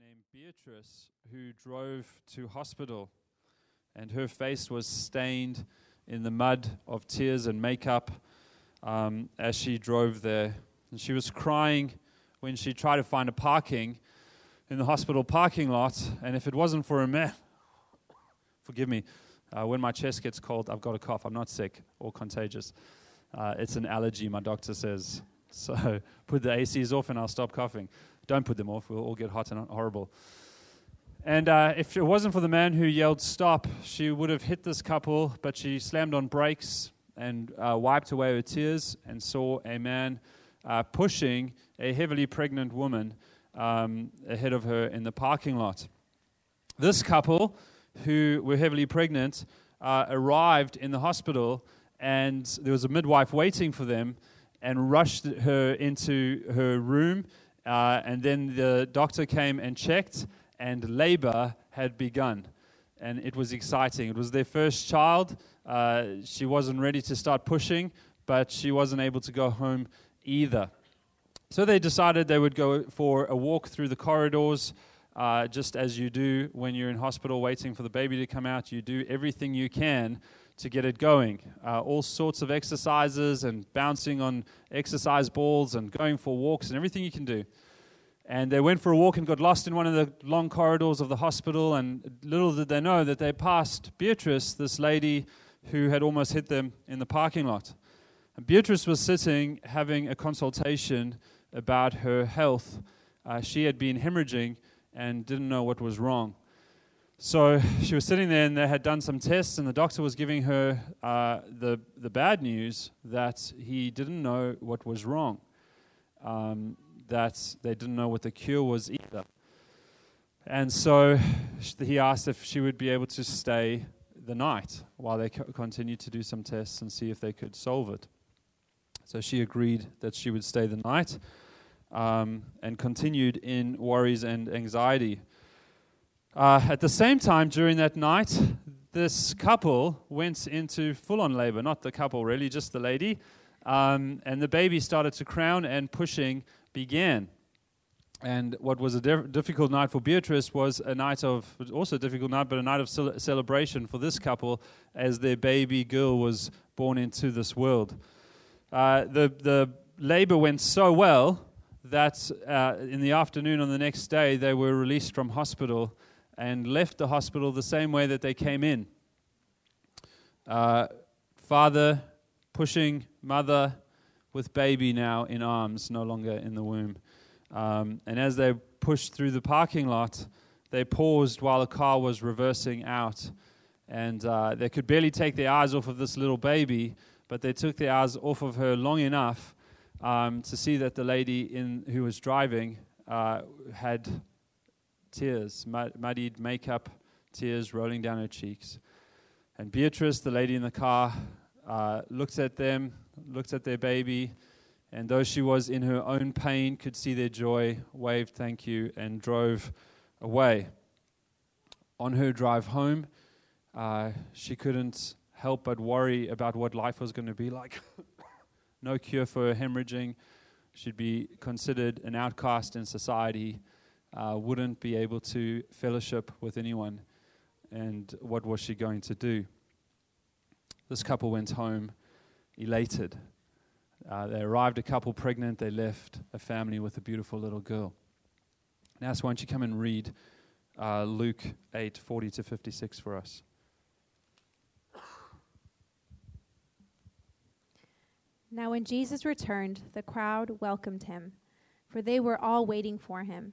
named Beatrice who drove to hospital, and her face was stained in the mud of tears and makeup um, as she drove there. And she was crying when she tried to find a parking in the hospital parking lot. And if it wasn't for a man, forgive me, uh, when my chest gets cold, I've got a cough. I'm not sick or contagious. Uh, it's an allergy, my doctor says. So put the ACs off and I'll stop coughing. Don't put them off, we'll all get hot and horrible. And uh, if it wasn't for the man who yelled stop, she would have hit this couple, but she slammed on brakes and uh, wiped away her tears and saw a man uh, pushing a heavily pregnant woman um, ahead of her in the parking lot. This couple, who were heavily pregnant, uh, arrived in the hospital, and there was a midwife waiting for them and rushed her into her room. Uh, and then the doctor came and checked, and labor had begun. And it was exciting. It was their first child. Uh, she wasn't ready to start pushing, but she wasn't able to go home either. So they decided they would go for a walk through the corridors, uh, just as you do when you're in hospital waiting for the baby to come out. You do everything you can to get it going. Uh, all sorts of exercises and bouncing on exercise balls and going for walks and everything you can do. And they went for a walk and got lost in one of the long corridors of the hospital. And little did they know that they passed Beatrice, this lady who had almost hit them in the parking lot. And Beatrice was sitting having a consultation about her health. Uh, she had been hemorrhaging and didn't know what was wrong. So she was sitting there, and they had done some tests, and the doctor was giving her uh, the, the bad news that he didn't know what was wrong, um, that they didn't know what the cure was either. And so he asked if she would be able to stay the night while they co- continued to do some tests and see if they could solve it. So she agreed that she would stay the night um, and continued in worries and anxiety. Uh, at the same time, during that night, this couple went into full on labor. Not the couple, really, just the lady. Um, and the baby started to crown, and pushing began. And what was a difficult night for Beatrice was a night of, also a difficult night, but a night of ce- celebration for this couple as their baby girl was born into this world. Uh, the, the labor went so well that uh, in the afternoon on the next day, they were released from hospital and left the hospital the same way that they came in. Uh, father pushing mother with baby now in arms, no longer in the womb. Um, and as they pushed through the parking lot, they paused while a car was reversing out. And uh, they could barely take their eyes off of this little baby, but they took their eyes off of her long enough um, to see that the lady in, who was driving uh, had tears, muddied makeup, tears rolling down her cheeks. And Beatrice, the lady in the car, uh, looked at them, looked at their baby, and though she was in her own pain, could see their joy, waved thank you, and drove away. On her drive home, uh, she couldn't help but worry about what life was going to be like. no cure for her hemorrhaging. She'd be considered an outcast in society uh, wouldn't be able to fellowship with anyone. And what was she going to do? This couple went home elated. Uh, they arrived a couple pregnant, they left a family with a beautiful little girl. Now, so why don't you come and read uh, Luke 8 40 to 56 for us? Now, when Jesus returned, the crowd welcomed him, for they were all waiting for him.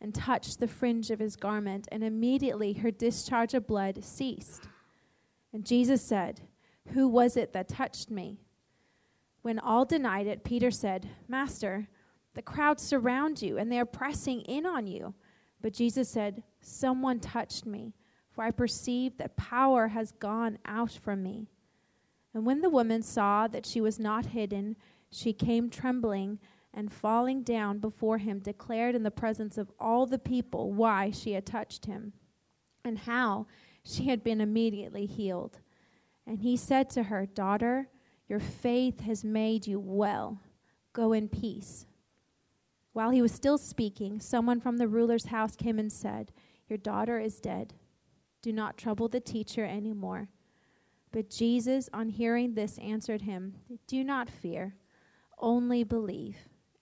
and touched the fringe of his garment, and immediately her discharge of blood ceased. And Jesus said, Who was it that touched me? When all denied it, Peter said, Master, the crowds surround you, and they are pressing in on you. But Jesus said, Someone touched me, for I perceive that power has gone out from me. And when the woman saw that she was not hidden, she came trembling and falling down before him, declared in the presence of all the people why she had touched him and how she had been immediately healed. And he said to her, Daughter, your faith has made you well. Go in peace. While he was still speaking, someone from the ruler's house came and said, Your daughter is dead. Do not trouble the teacher any more. But Jesus, on hearing this, answered him, Do not fear, only believe,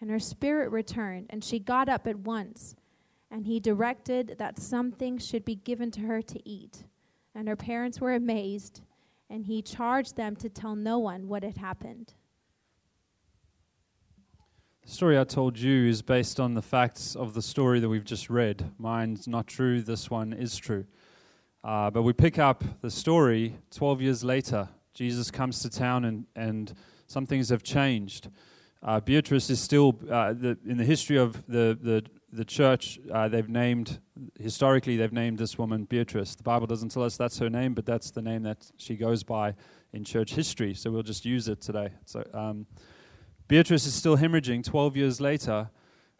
And her spirit returned, and she got up at once. And he directed that something should be given to her to eat. And her parents were amazed, and he charged them to tell no one what had happened. The story I told you is based on the facts of the story that we've just read. Mine's not true, this one is true. Uh, but we pick up the story 12 years later. Jesus comes to town and, and some things have changed. Uh, Beatrice is still, uh, the, in the history of the, the, the church, uh, they've named, historically, they've named this woman Beatrice. The Bible doesn't tell us that's her name, but that's the name that she goes by in church history. So we'll just use it today. So, um, Beatrice is still hemorrhaging 12 years later,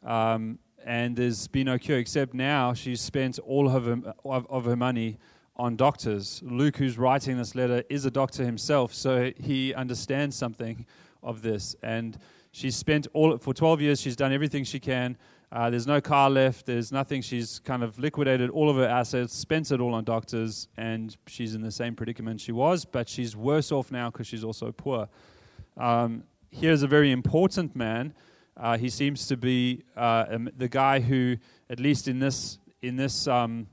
um, and there's been no cure, except now she's spent all of her, of, of her money on doctors. Luke, who's writing this letter, is a doctor himself, so he understands something of this. And she's spent all, for 12 years, she's done everything she can. Uh, there's no car left. There's nothing. She's kind of liquidated all of her assets, spent it all on doctors, and she's in the same predicament she was, but she's worse off now because she's also poor. Um, here's a very important man. Uh, he seems to be uh, um, the guy who, at least in this in this um,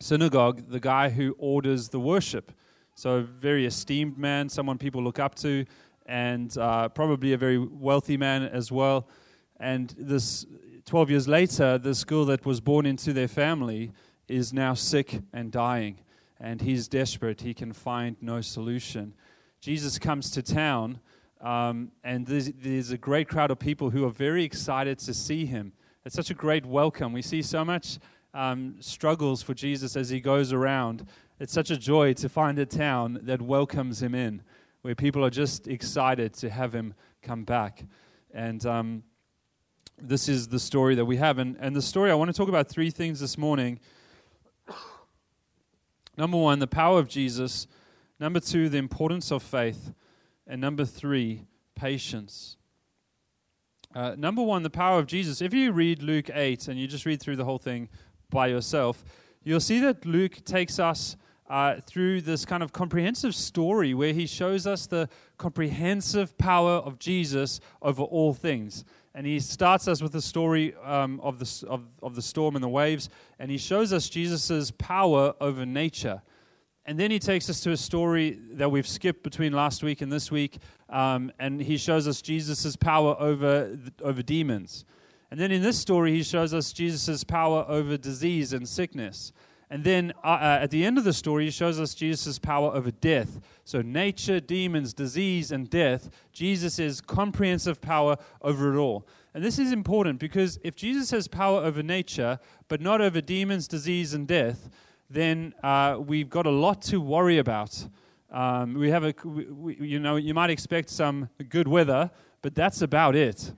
synagogue, the guy who orders the worship. So, very esteemed man, someone people look up to, and uh, probably a very wealthy man as well. And this 12 years later, this girl that was born into their family is now sick and dying, and he's desperate. He can find no solution. Jesus comes to town um, and there's, there's, a great crowd of people who are very excited to see him. It's such a great welcome. We see so much um, struggles for Jesus as he goes around. It's such a joy to find a town that welcomes him in, where people are just excited to have him come back. And um, this is the story that we have. And, and the story, I want to talk about three things this morning. Number one, the power of Jesus. Number two, the importance of faith. And number three, patience. Uh, number one, the power of Jesus. If you read Luke 8 and you just read through the whole thing by yourself, you'll see that Luke takes us uh, through this kind of comprehensive story where he shows us the comprehensive power of Jesus over all things. And he starts us with the story um, of, the, of, of the storm and the waves, and he shows us Jesus' power over nature. And then he takes us to a story that we've skipped between last week and this week, um, and he shows us Jesus' power over, over demons. And then in this story, he shows us Jesus' power over disease and sickness. And then uh, uh, at the end of the story, he shows us Jesus' power over death. So, nature, demons, disease, and death, Jesus' comprehensive power over it all. And this is important because if Jesus has power over nature, but not over demons, disease, and death, then uh, we've got a lot to worry about. Um, we have a, we, you know, you might expect some good weather, but that's about it.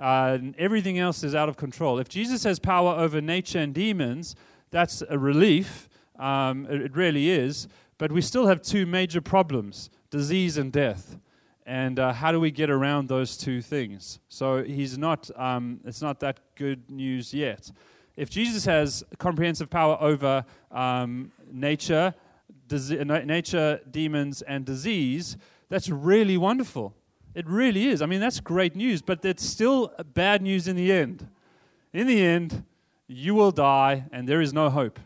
Uh, everything else is out of control. If Jesus has power over nature and demons, that's a relief. Um, it, it, really is. But we still have two major problems disease and death. And uh, how do we get around those two things? So he's not, um, it's not that good news yet if Jesus has comprehensive power over um, nature, nature, demons, and disease, that's really wonderful. It really is. I mean, that's great news, but it's still bad news in the end. In the end, you will die, and there is no hope.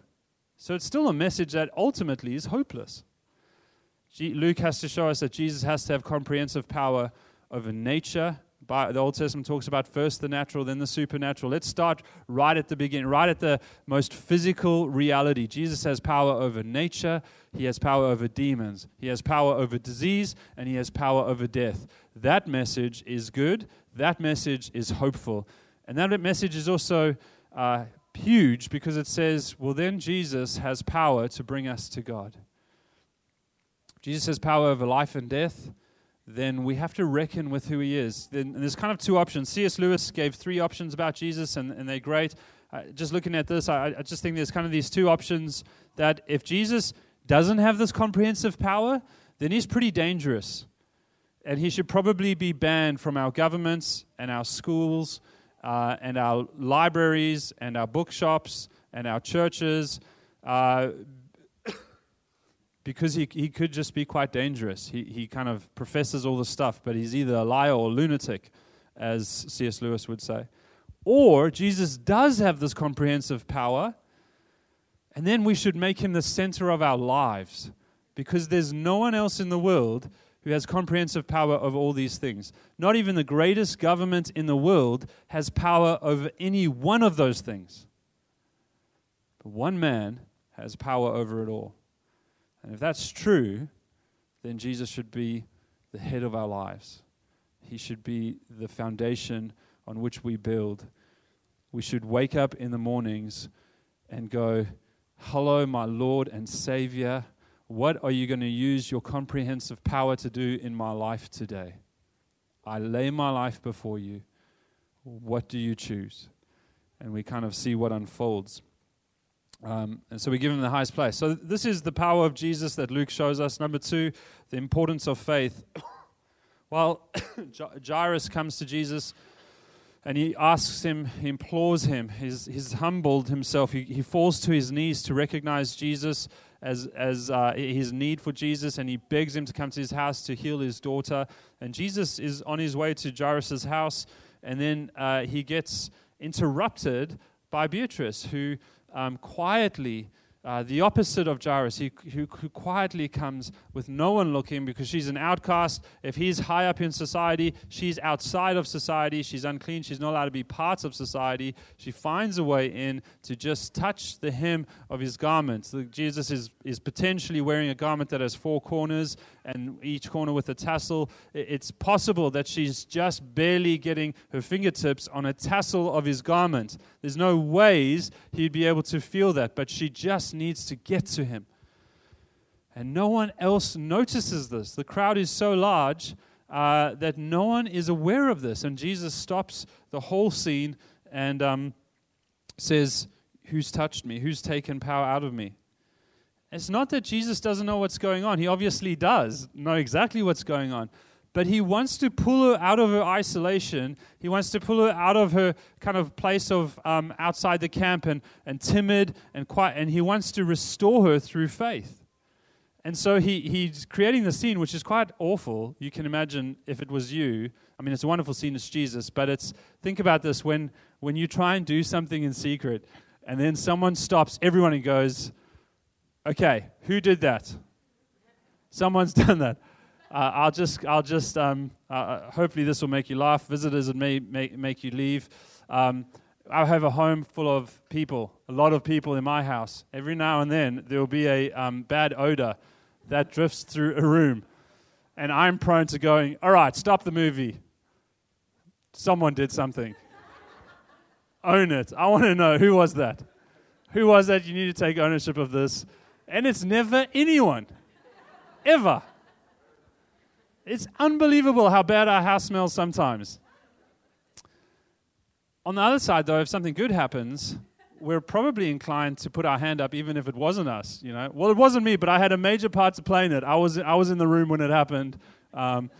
So it's still a message that ultimately is hopeless. Luke has to show us that Jesus has to have comprehensive power over nature. The Old Testament talks about first the natural, then the supernatural. Let's start right at the beginning, right at the most physical reality. Jesus has power over nature, he has power over demons, he has power over disease, and he has power over death. That message is good, that message is hopeful. And that message is also uh, huge because it says, well, then Jesus has power to bring us to God. Jesus has power over life and death then we have to reckon with who he is. Then there's kind of two options. C.S. Lewis gave three options about Jesus, and, and they're great. Uh, just looking at this, I, I just think there's kind of these two options that if Jesus doesn't have this comprehensive power, then he's pretty dangerous. And he should probably be banned from our governments and our schools uh, and our libraries and our bookshops and our churches uh, because he, he could just be quite dangerous. He, he kind of professes all this stuff, but he's either a liar or a lunatic, as C.S. Lewis would say. Or Jesus does have this comprehensive power, and then we should make him the center of our lives because there's no one else in the world who has comprehensive power over all these things. Not even the greatest government in the world has power over any one of those things. But one man has power over it all. And if that's true, then Jesus should be the head of our lives. He should be the foundation on which we build. We should wake up in the mornings and go, Hello, my Lord and Savior. What are you going to use your comprehensive power to do in my life today? I lay my life before you. What do you choose? And we kind of see what unfolds. Um, and so we give him the highest place. So this is the power of Jesus that Luke shows us. Number two, the importance of faith. While Jairus comes to Jesus and he asks him, he implores him, he's, he's humbled himself. He, he falls to his knees to recognize Jesus as, as uh, his need for Jesus and he begs him to come to his house to heal his daughter. And Jesus is on his way to Jairus' house and then uh, he gets interrupted by Beatrice, who um, quietly uh, the opposite of Jairus, he, who, who, quietly comes with no one looking because she's an outcast. If he's high up in society, she's outside of society. She's unclean. She's not allowed to be parts of society. She finds a way in to just touch the hem of his garment. So Jesus is, is potentially wearing a garment that has four corners and each corner with a tassel. It's possible that she's just barely getting her fingertips on a tassel of his garment. There's no ways he'd be able to feel that, but she just needs to get to him. And no one else notices this. The crowd is so large uh, that no one is aware of this. And Jesus stops the whole scene and um, says, Who's touched me? Who's taken power out of me? It's not that Jesus doesn't know what's going on. He obviously does know exactly what's going on but he wants to pull her out of her isolation. He wants to pull her out of her kind of place of um, outside the camp and, and timid and quiet, and he wants to restore her through faith. And so he, he's creating the scene, which is quite awful. You can imagine if it was you. I mean, it's a wonderful scene, it's Jesus, but it's think about this when, when you try and do something in secret, and then someone stops everyone and goes, Okay, who did that? Someone's done that uh, I'll just, I'll just um, uh, uh, hopefully this will make you laugh. Visitors it may make, make you leave. Um, I have a home full of people, a lot of people in my house. Every now and then there will be a um, bad odor that drifts through a room. And I'm prone to going, all right, stop the movie. Someone did something. Own it. I want to know who was that? Who was that? You need to take ownership of this. And it's never anyone. Ever. It's unbelievable how bad our house smells sometimes. On the other side, though, if something good happens, we're probably inclined to put our hand up even if it wasn't us, you know. Well, it wasn't me, but I had a major part to play in it. I was, I was in the room when it happened. Um,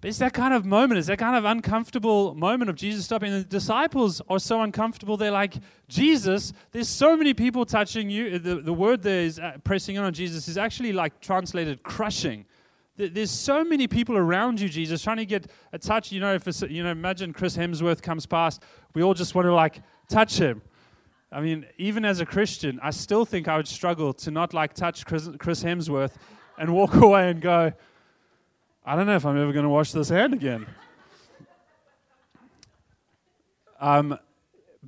but it's that kind of moment, it's that kind of uncomfortable moment of Jesus stopping. And the disciples are so uncomfortable. They're like, Jesus, there's so many people touching you. The, the word there is uh, pressing on Jesus is actually like translated crushing. There's so many people around you, Jesus, trying to get a touch. You know, if you know, imagine Chris Hemsworth comes past, we all just want to like touch him. I mean, even as a Christian, I still think I would struggle to not like touch Chris, Chris Hemsworth and walk away and go, I don't know if I'm ever going to wash this hand again. Um,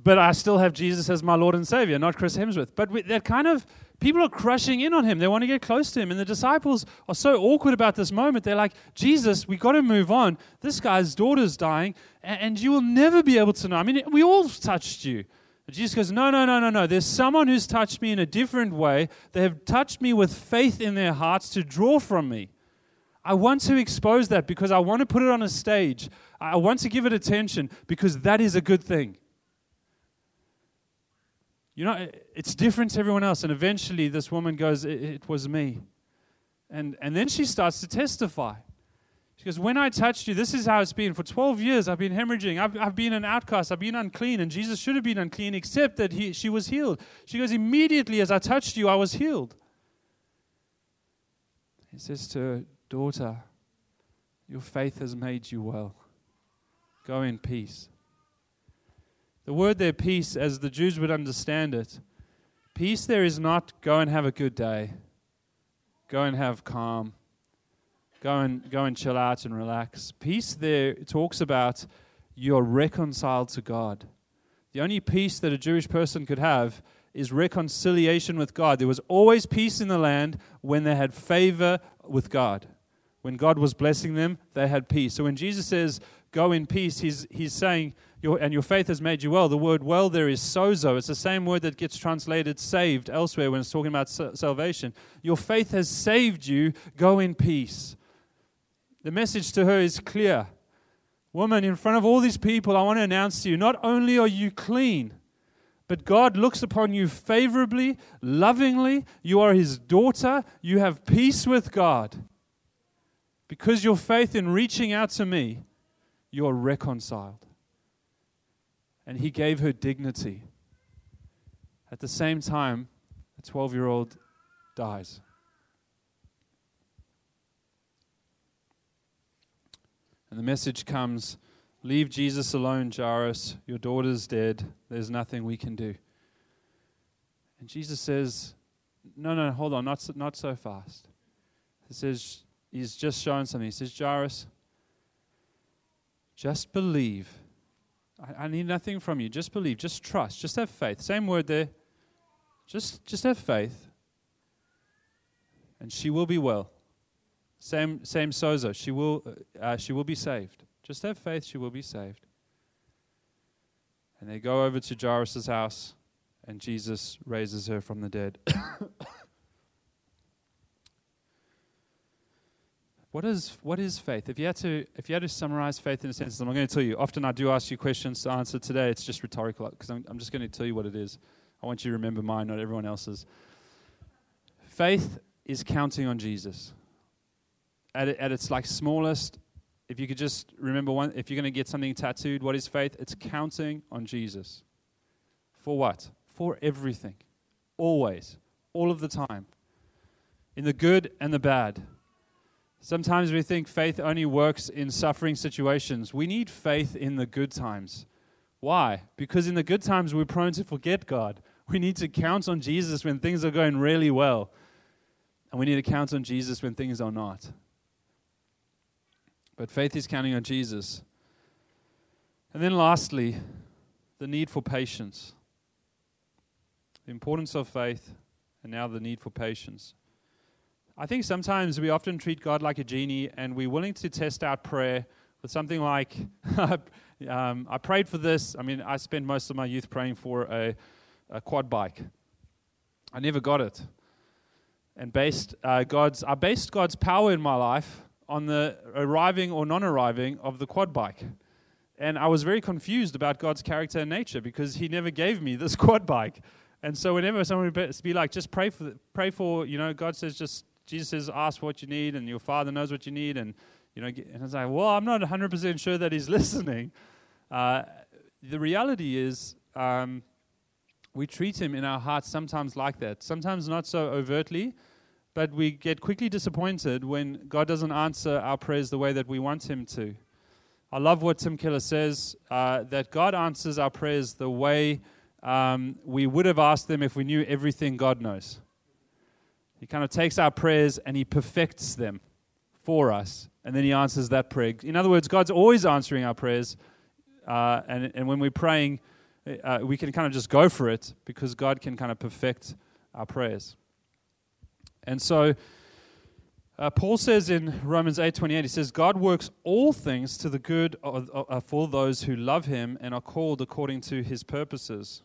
but I still have Jesus as my Lord and Savior, not Chris Hemsworth. But we, that kind of people are crushing in on him. They want to get close to him, and the disciples are so awkward about this moment. They're like, "Jesus, we got to move on. This guy's daughter's dying, and, you will never be able to know. I mean, we all touched you." But Jesus goes, No, no, no, no, no. There's someone who's touched me in a different way. They have touched me with faith in their hearts to draw from me. I want to expose that because I want to put it on a stage. I want to give it attention because that is a good thing. You know, it's different to everyone else. And eventually, this woman goes, It, it was me. And, and then she starts to testify. She goes, When I touched you, this is how it's been. For 12 years, I've been hemorrhaging. I've, I've been an outcast. I've been unclean. And Jesus should have been unclean, except that he, she was healed. She goes, Immediately as I touched you, I was healed. He says to her, Daughter, your faith has made you well. Go in peace. The word there, peace, as the Jews would understand it, peace there is not go and have a good day, go and have calm Go and go and chill out and relax. Peace there talks about you're reconciled to God. The only peace that a Jewish person could have is reconciliation with God. There was always peace in the land when they had favor with God. When God was blessing them, they had peace. So when Jesus says, Go in peace, he's, he's saying, your, and your faith has made you well. The word well there is sozo. It's the same word that gets translated saved elsewhere when it's talking about salvation. Your faith has saved you. Go in peace. The message to her is clear. Woman, in front of all these people, I want to announce to you not only are you clean, but God looks upon you favorably, lovingly. You are His daughter. You have peace with God. Because your faith in reaching out to me, you are reconciled. And He gave her dignity. At the same time, a 12 year old dies. And the message comes Leave Jesus alone, Jairus. Your daughter's dead. There's nothing we can do. And Jesus says, No, no, hold on, not so, not so fast. He says, He's just shown something. He says, Jairus, just believe. I, I need nothing from you. Just believe. Just trust. Just have faith. Same word there. Just, just have faith. And she will be well. Same, same sozo. She will, uh, she will be saved. Just have faith, she will be saved. And they go over to Jairus' house, and Jesus raises her from the dead. what is what is faith? If you had to if you had to summarize faith in a sentence, I'm going to tell you. Often I do ask you questions to answer. Today it's just rhetorical because I'm, I'm just going to tell you what it is. I want you to remember mine, not everyone else's. Faith is counting on Jesus at, at its like smallest, if you could just remember one, if you're going to get something tattooed, what is faith? It's counting on Jesus. For what? For everything. Always. All of the time. In the good and the bad. Sometimes we think faith only works in suffering situations. We need faith in the good times. Why? Because in the good times, we're prone to forget God. We need to count on Jesus when things are going really well. And we need to count on Jesus when things are not. But faith is counting on Jesus. And then lastly, the need for patience. The importance of faith, and now the need for patience. I think sometimes we often treat God like a genie, and we're willing to test out prayer with something like, um, I prayed for this. I mean, I spent most of my youth praying for a, a quad bike. I never got it. And based uh, God's, I based God's power in my life on the arriving or non arriving of the quad bike. And I was very confused about God's character and nature because He never gave me this quad bike. And so whenever someone would be like, just pray for, pray for, you know, God says, just, Jesus says, ask what you need, and your Father knows what you need. And, you know, and I was like, well, I'm not 100% sure that He's listening. Uh, the reality is, um, we treat Him in our hearts sometimes like that, sometimes not so overtly, but we get quickly disappointed when God doesn't answer our prayers the way that we want Him to. I love what Tim Keller says uh, that God answers our prayers the way um, we would have asked them if we knew everything God knows. He kind of takes our prayers and He perfects them for us, and then He answers that prayer. In other words, God's always answering our prayers, uh, and, and when we're praying, uh, we can kind of just go for it because God can kind of perfect our prayers. And so, uh, Paul says in Romans 8:28, he says, "God works all things to the good of, of, for those who love Him and are called according to His purposes."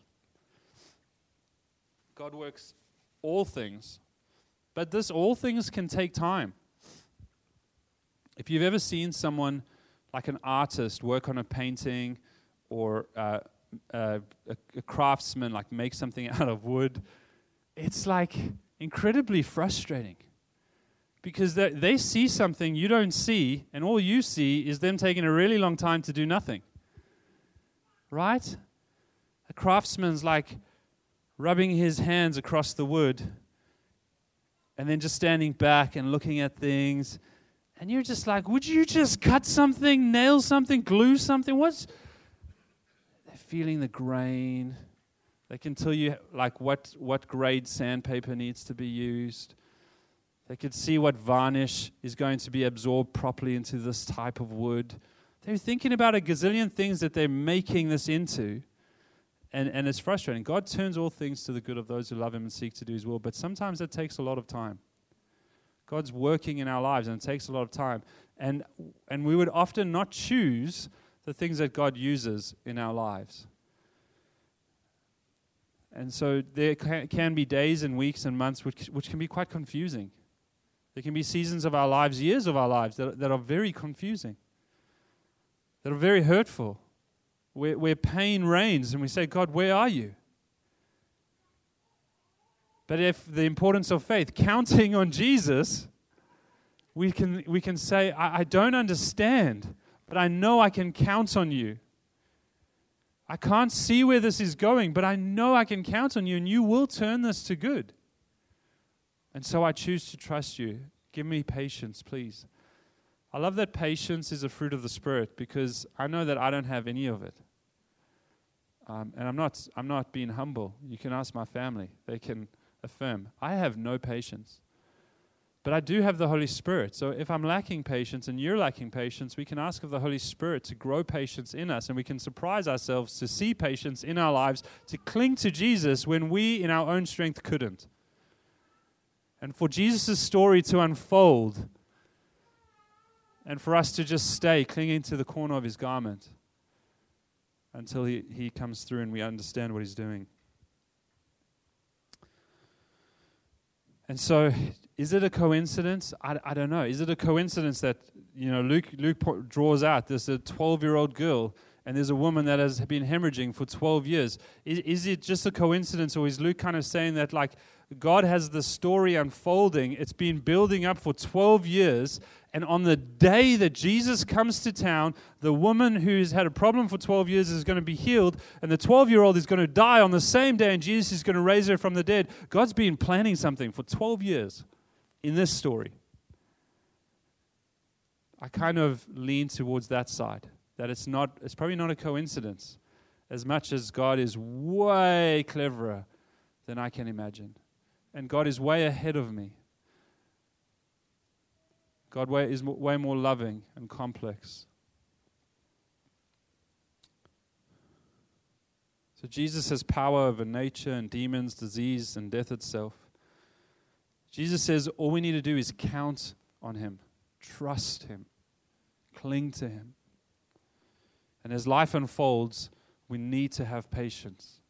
God works all things, but this all things can take time. If you've ever seen someone like an artist work on a painting, or uh, uh, a, a craftsman like make something out of wood, it's like incredibly frustrating because they, they see something you don't see, and all you see is them taking a really long time to do nothing. Right? A craftsman's like rubbing his hands across the wood and then just standing back and looking at things. And you're just like, would you just cut something, nail something, glue something? What's. They're feeling the grain. They can tell you like what, what grade sandpaper needs to be used. They could see what varnish is going to be absorbed properly into this type of wood. They're thinking about a gazillion things that they're making this into. And, and it's frustrating. God turns all things to the good of those who love Him and seek to do His will, but sometimes it takes a lot of time. God's working in our lives, and it takes a lot of time. And, and we would often not choose the things that God uses in our lives. And so there can be days and weeks and months which, which can be quite confusing. There can be seasons of our lives, years of our lives, that, that are very confusing, that are very hurtful, where, where pain reigns, and we say, God, where are you? But if the importance of faith, counting on Jesus, we can, we can say, I, I don't understand, but I know I can count on you. I can't see where this is going, but I know I can count on you, and you will turn this to good. And so I choose to trust you. Give me patience, please. I love that patience is a fruit of the Spirit because I know that I don't have any of it. Um, and I'm not, I'm not being humble. You can ask my family, they can affirm. I have no patience. But I do have the Holy Spirit. So if I'm lacking patience and you're lacking patience, we can ask of the Holy Spirit to grow patience in us and we can surprise ourselves to see patience in our lives, to cling to Jesus when we in our own strength couldn't and for Jesus' story to unfold and for us to just stay clinging to the corner of his garment until he, he comes through and we understand what he's doing. And so, is it a coincidence? I, I don't know. Is it a coincidence that, you know, Luke, Luke draws out there's a 12 year old girl and there's a woman that has been hemorrhaging for 12 years? Is, is it just a coincidence or is Luke kind of saying that, like, God has the story unfolding. It's been building up for 12 years. And on the day that Jesus comes to town, the woman who's had a problem for 12 years is going to be healed, and the 12 year old is going to die on the same day, and Jesus is going to raise her from the dead. God's been planning something for 12 years in this story. I kind of lean towards that side, that it's not, it's probably not a coincidence, as much as God is way cleverer than I can imagine and God is way ahead of me. God way, is way more loving and complex. So Jesus has power over nature and demons, disease, and death itself. Jesus says all we need to do is count on Him, trust Him, cling to Him. And as life unfolds, we need to have patience.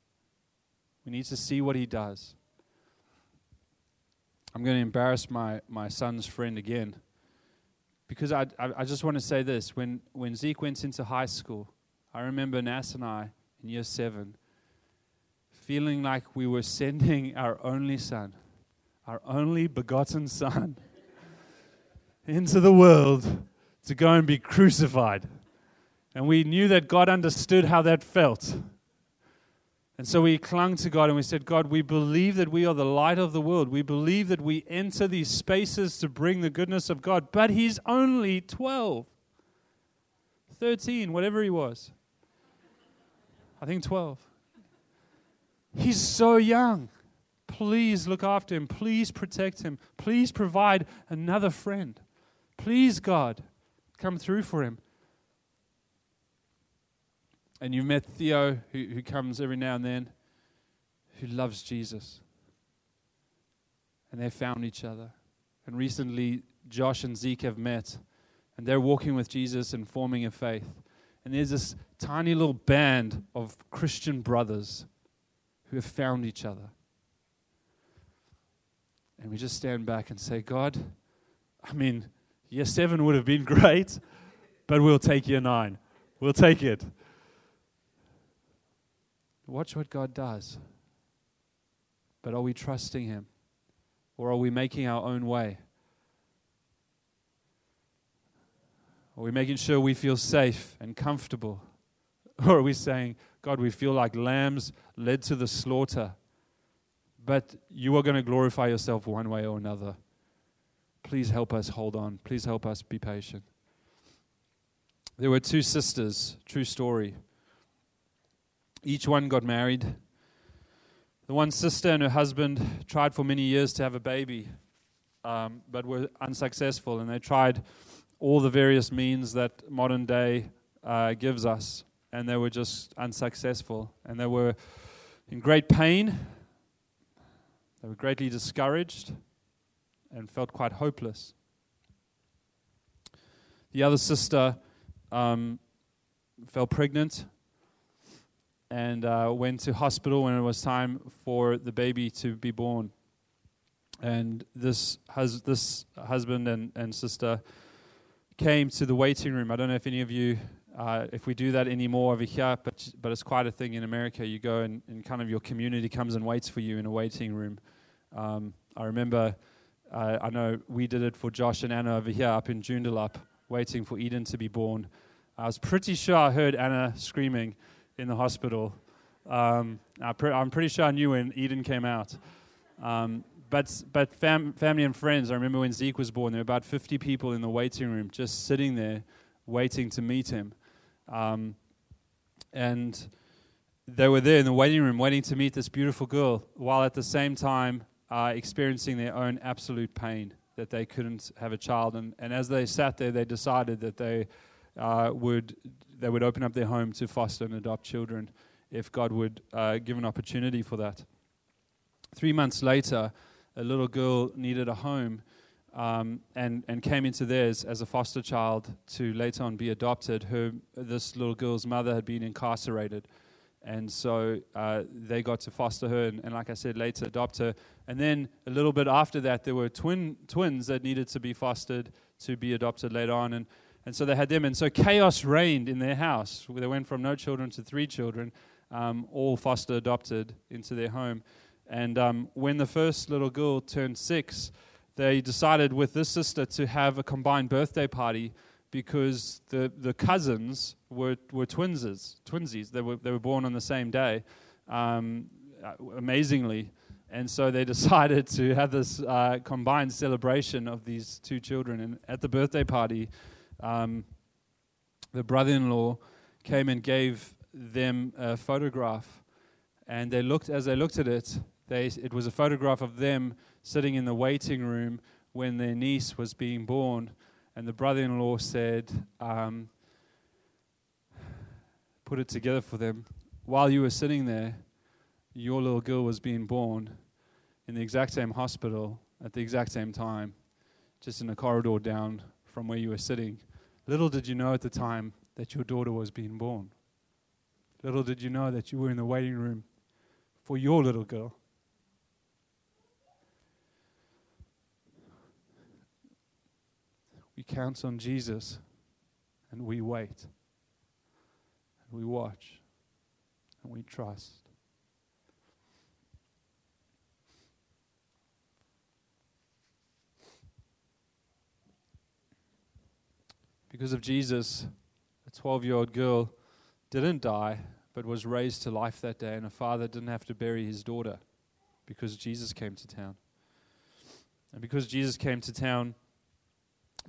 We need to see what He does. I'm going to embarrass my, my son's friend again. Because I, I, I just want to say this. When, when Zeke went into high school, I remember Nas and I in year seven feeling like we were sending our only son, our only begotten son, into the world to go and be crucified. And we knew that God understood how that felt. And so we clung to God and we said, God, we believe that we are the light of the world. We believe that we enter these spaces to bring the goodness of God. But He's only 12, 13, whatever He was. I think 12. He's so young. Please look after him. Please protect him. Please provide another friend. Please, God, come through for him. And you've met Theo, who, who comes every now and then, who loves Jesus. And they found each other. And recently, Josh and Zeke have met, and they're walking with Jesus and forming a faith. And there's this tiny little band of Christian brothers who have found each other. And we just stand back and say, God, I mean, year seven would have been great, but we'll take year nine. We'll take it. Watch what God does. But are we trusting Him? Or are we making our own way? Are we making sure we feel safe and comfortable? Or are we saying, God, we feel like lambs led to the slaughter, but you are going to glorify yourself one way or another? Please help us hold on. Please help us be patient. There were two sisters, true story. Each one got married. The one sister and her husband tried for many years to have a baby, um, but were unsuccessful, and they tried all the various means that modern day uh, gives us, and they were just unsuccessful. And they were in great pain, they were greatly discouraged, and felt quite hopeless. The other sister um, fell pregnant and uh, went to hospital when it was time for the baby to be born. And this, hus- this husband and, and sister came to the waiting room. I don't know if any of you, uh, if we do that anymore over here, but, but it's quite a thing in America. You go and, and kind of your community comes and waits for you in a waiting room. Um, I remember, uh, I know we did it for Josh and Anna over here up in Joondalup, waiting for Eden to be born. I was pretty sure I heard Anna screaming in the hospital. Um, I am pretty sure I knew when Eden came out. Um, but but fam- family and friends. I remember when Zeke was born, there were about 50 people in the waiting room just sitting there, waiting to meet him, um, and they were there in the waiting room, waiting to meet this beautiful girl, while at the same time uh, experiencing their own absolute pain that they couldn't have a child. And, and as they sat there, they decided that they uh, would they would open up their home to foster and adopt children if God would uh, give an opportunity for that. Three months later, a little girl needed a home um, and, and came into theirs as a foster child to later on be adopted. Her, this little girl's mother had been incarcerated. And so uh, they got to foster her, and, and, like I said, later adopt her. And then a little bit after that, there were twin twins that needed to be fostered to be adopted later on. And, and so they had them. And so chaos reigned in their house. They went from no children to three children, um, all foster adopted into their home. And um, when the first little girl turned six, they decided with this sister to have a combined birthday party because the, the cousins were, were twinses, twinsies. They were, they were born on the same day, um, uh, amazingly. And so they decided to have this uh, combined celebration of these two children. And at the birthday party, um, the brother in law came and gave them a photograph. And they looked, as they looked at it, they, it was a photograph of them sitting in the waiting room when their niece was being born. And the brother in law said, um, put it together for them. While you were sitting there, your little girl was being born in the exact same hospital at the exact same time, just in a corridor down from where you were sitting. Little did you know at the time that your daughter was being born. Little did you know that you were in the waiting room for your little girl. We count on Jesus and we wait. And we watch. And we trust. Because of Jesus, a 12 year old girl didn't die, but was raised to life that day, and a father didn't have to bury his daughter because Jesus came to town. And because Jesus came to town,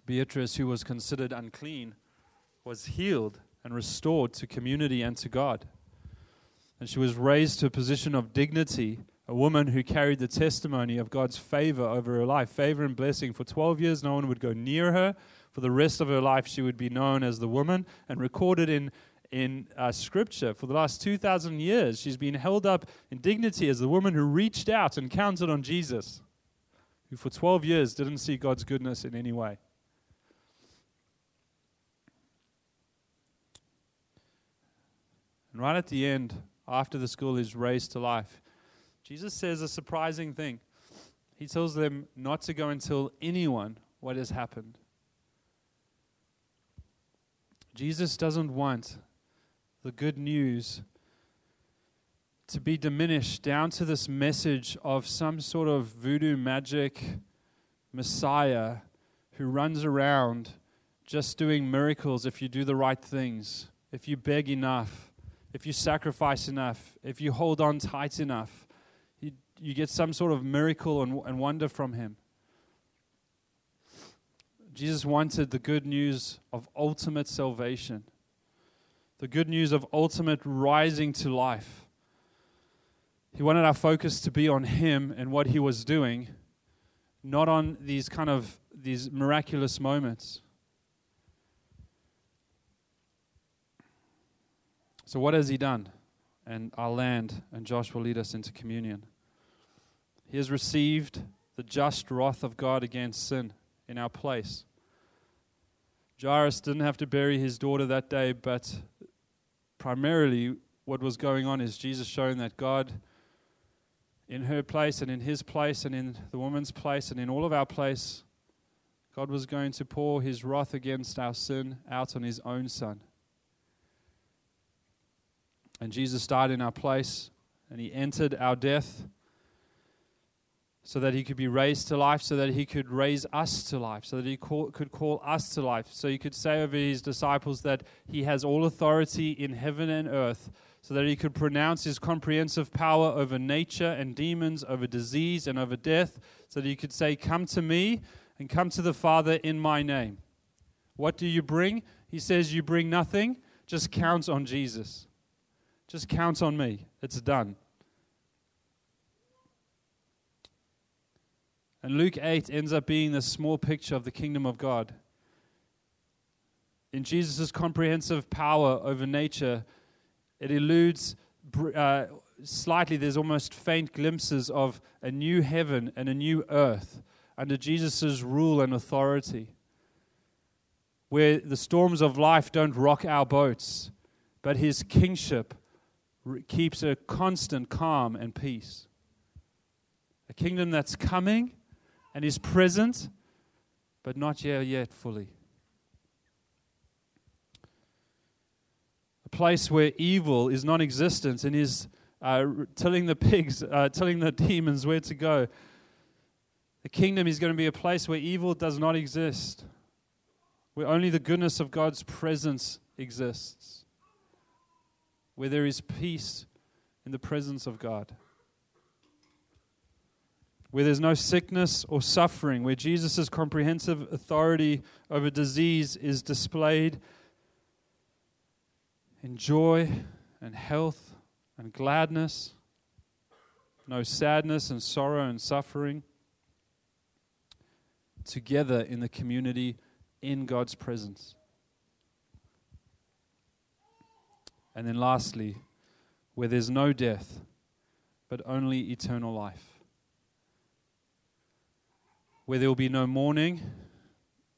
Beatrice, who was considered unclean, was healed and restored to community and to God. and she was raised to a position of dignity, a woman who carried the testimony of God's favor over her life, favor and blessing. For 12 years, no one would go near her. For the rest of her life, she would be known as the woman and recorded in, in uh, Scripture. For the last 2,000 years, she's been held up in dignity as the woman who reached out and counted on Jesus, who for 12 years didn't see God's goodness in any way. And right at the end, after the school is raised to life, Jesus says a surprising thing. He tells them not to go and tell anyone what has happened. Jesus doesn't want the good news to be diminished down to this message of some sort of voodoo magic Messiah who runs around just doing miracles if you do the right things, if you beg enough, if you sacrifice enough, if you hold on tight enough, you, get some sort of miracle and, and wonder from Him. Jesus wanted the good news of ultimate salvation, the good news of ultimate rising to life. He wanted our focus to be on Him and what He was doing, not on these kind of these miraculous moments. So, what has he done? And I'll land, and Josh will lead us into communion. He has received the just wrath of God against sin in our place. Jairus didn't have to bury his daughter that day, but primarily what was going on is Jesus showing that God, in her place and in his place and in the woman's place and in all of our place, God was going to pour his wrath against our sin out on his own son. And Jesus died in our place, and he entered our death so that he could be raised to life, so that he could raise us to life, so that he call, could call us to life. So he could say over his disciples that he has all authority in heaven and earth, so that he could pronounce his comprehensive power over nature and demons, over disease and over death, so that he could say, Come to me and come to the Father in my name. What do you bring? He says, You bring nothing, just count on Jesus. Just count on me. It's done. And Luke 8 ends up being this small picture of the kingdom of God. In Jesus' comprehensive power over nature, it eludes uh, slightly, there's almost faint glimpses of a new heaven and a new earth under Jesus' rule and authority, where the storms of life don't rock our boats, but his kingship keeps a constant calm and peace. A kingdom that's coming and is present, but not yet, yet fully. A place where evil is non existent and is uh, telling the pigs, uh, telling the demons where to go. The kingdom is going to be a place where evil does not exist, where only the goodness of God's presence exists where there is peace in the presence of God. Where there's no sickness or suffering, where Jesus' comprehensive authority over disease is displayed in joy and health and gladness, no sadness and sorrow and suffering, together in the community in God's presence. And then lastly, where there's no death, but only eternal life. Where there will be no mourning,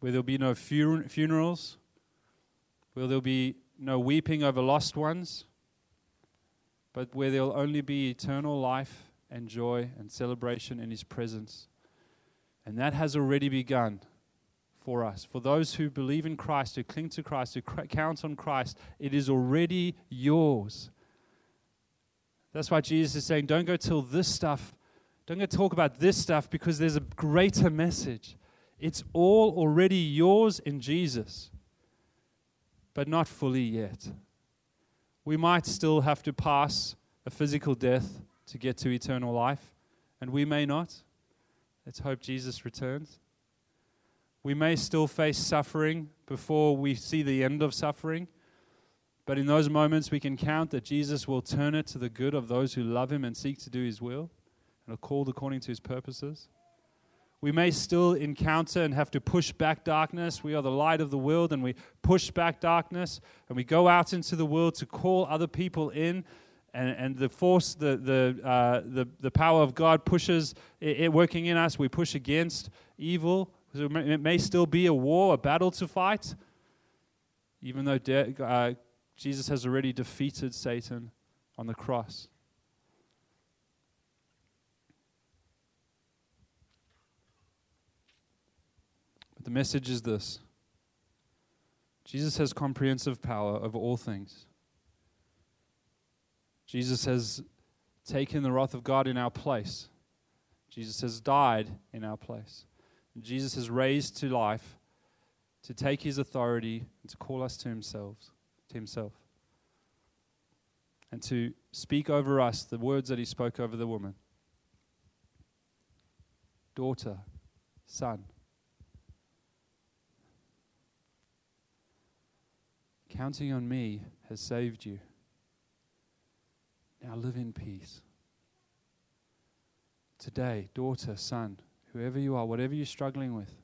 where there will be no funerals, where there will be no weeping over lost ones, but where there will only be eternal life and joy and celebration in His presence. And that has already begun for us. For those who believe in Christ, who cling to Christ, who count on Christ, it is already yours. That's why Jesus is saying, don't go till this stuff, don't go talk about this stuff because there's a greater message. It's all already yours in Jesus, but not fully yet. We might still have to pass a physical death to get to eternal life, and we may not. Let's hope Jesus returns. We may still face suffering before we see the end of suffering, But in those moments, we can count that Jesus will turn it to the good of those who love him and seek to do his will and are called according to his purposes. We may still encounter and have to push back darkness. We are the light of the world, and we push back darkness, and we go out into the world to call other people in. And, and the force, the, the, uh, the, the power of God pushes it, it working in us. We push against evil. It, may, still be a war, a battle to fight, even though de- uh, Jesus has already defeated Satan on the cross. The message is this Jesus has comprehensive power over all things. Jesus has taken the wrath of God in our place. Jesus has died in our place. And Jesus has raised to life to take his authority and to call us to himself, to himself. And to speak over us the words that he spoke over the woman. Daughter, son. Counting on me has saved you. Now live in peace. Today, daughter, son, whoever you are, whatever you're struggling with,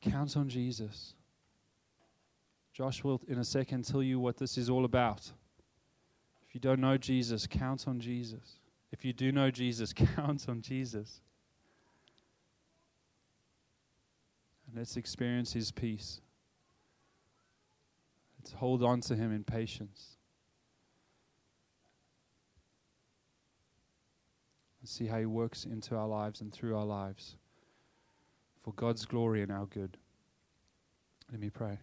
count on Jesus. Josh will, in a second, tell you what this is all about. If you don't know Jesus, count on Jesus. If you do know Jesus, count on Jesus. And let's experience his peace. Let's hold on to him in patience. And see how he works into our lives and through our lives for God's glory and our good. Let me pray.